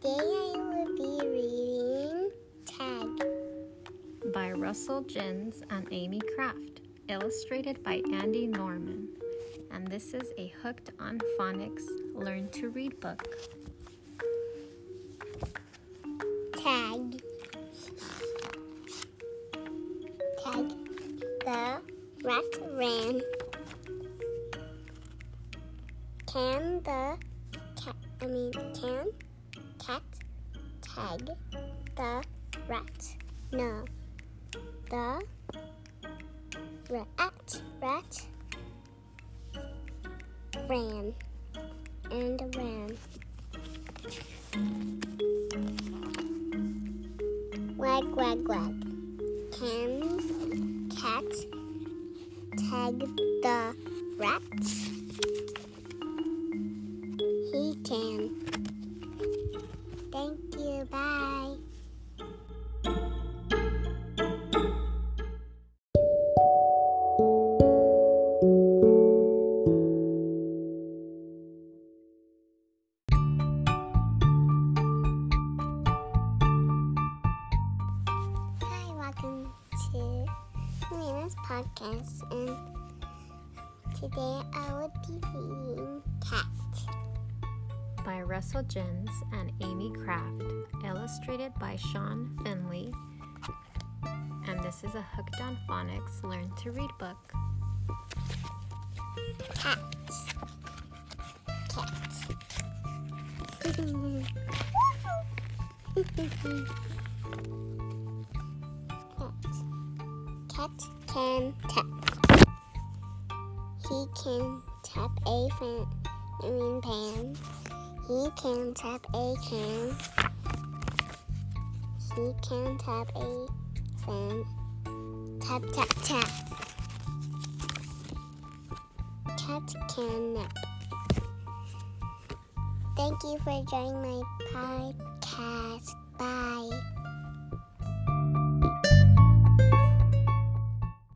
Today I will be reading Tag by Russell Ginns and Amy Kraft, illustrated by Andy Norman. And this is a Hooked on Phonics Learn to Read book. Tag. Tag. The rat ran. Can the cat, I mean, can cat tag the rat? No. The rat, rat ran and ran. Wag, wag, wag. Can cat tag the rat? Podcast, and today I will be reading Cat. by Russell Ginns and Amy Kraft, illustrated by Shawn Finley. And this is a Hooked on Phonics Learn to Read book. Cat. Cat. Cat. Can tap. He can tap a mean pan. He can tap a can. He can tap a fan. Tap tap tap. Cat can nap. Thank you for joining my podcast. Bye.